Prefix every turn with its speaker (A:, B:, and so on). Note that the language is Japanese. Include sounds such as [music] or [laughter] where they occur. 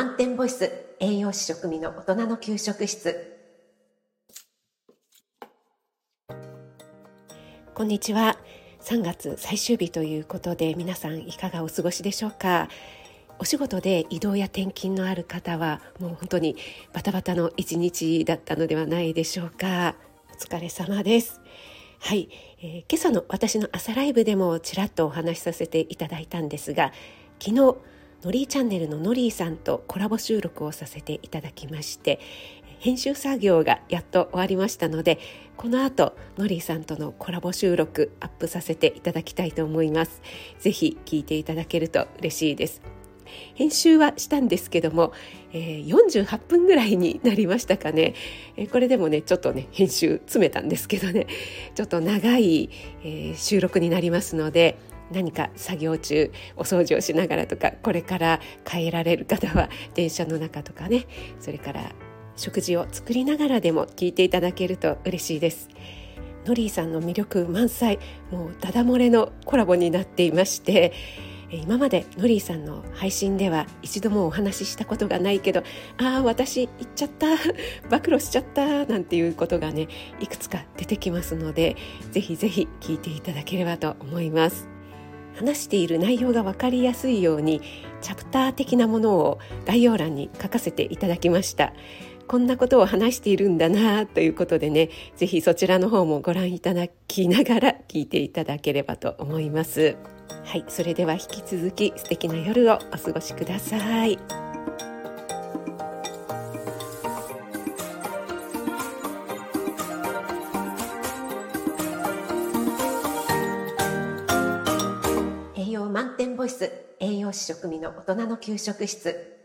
A: 満点ボイス栄養士食味の大人の給食室。こんにちは。3月最終日ということで皆さんいかがお過ごしでしょうか？お仕事で移動や転勤のある方はもう本当にバタバタの一日だったのではないでしょうか？お疲れ様です。はい、えー、今朝の私の朝ライブでもちらっとお話しさせていただいたんですが昨日ノリーチャンネルのノリーさんとコラボ収録をさせていただきまして編集作業がやっと終わりましたのでこの後ノリーさんとのコラボ収録アップさせていただきたいと思います。ぜひ聞いていただけると嬉しいです。編集はしたんですけども、えー、48分ぐらいになりましたかね、えー、これでもねちょっとね編集詰めたんですけどね。ちょっと長い、えー、収録になりますので何か作業中お掃除をしながらとかこれから帰られる方は電車の中とかね [laughs] それから食事を作りながらでも聞いていただけると嬉しいです。ノリーさんの魅力満載もうダダ漏れのコラボになっていまして今までノリーさんの配信では一度もお話ししたことがないけどああ私言っちゃった [laughs] 暴露しちゃったなんていうことがねいくつか出てきますのでぜひぜひ聞いていただければと思います。話している内容が分かりやすいようにチャプター的なものを概要欄に書かせていただきました。こんなことを話しているんだなということでねぜひそちらの方もご覧いただきながら聞いていただければと思います。はいそれでは引き続き素敵な夜をお過ごしください。点ボイス栄養士食味の大人の給食室。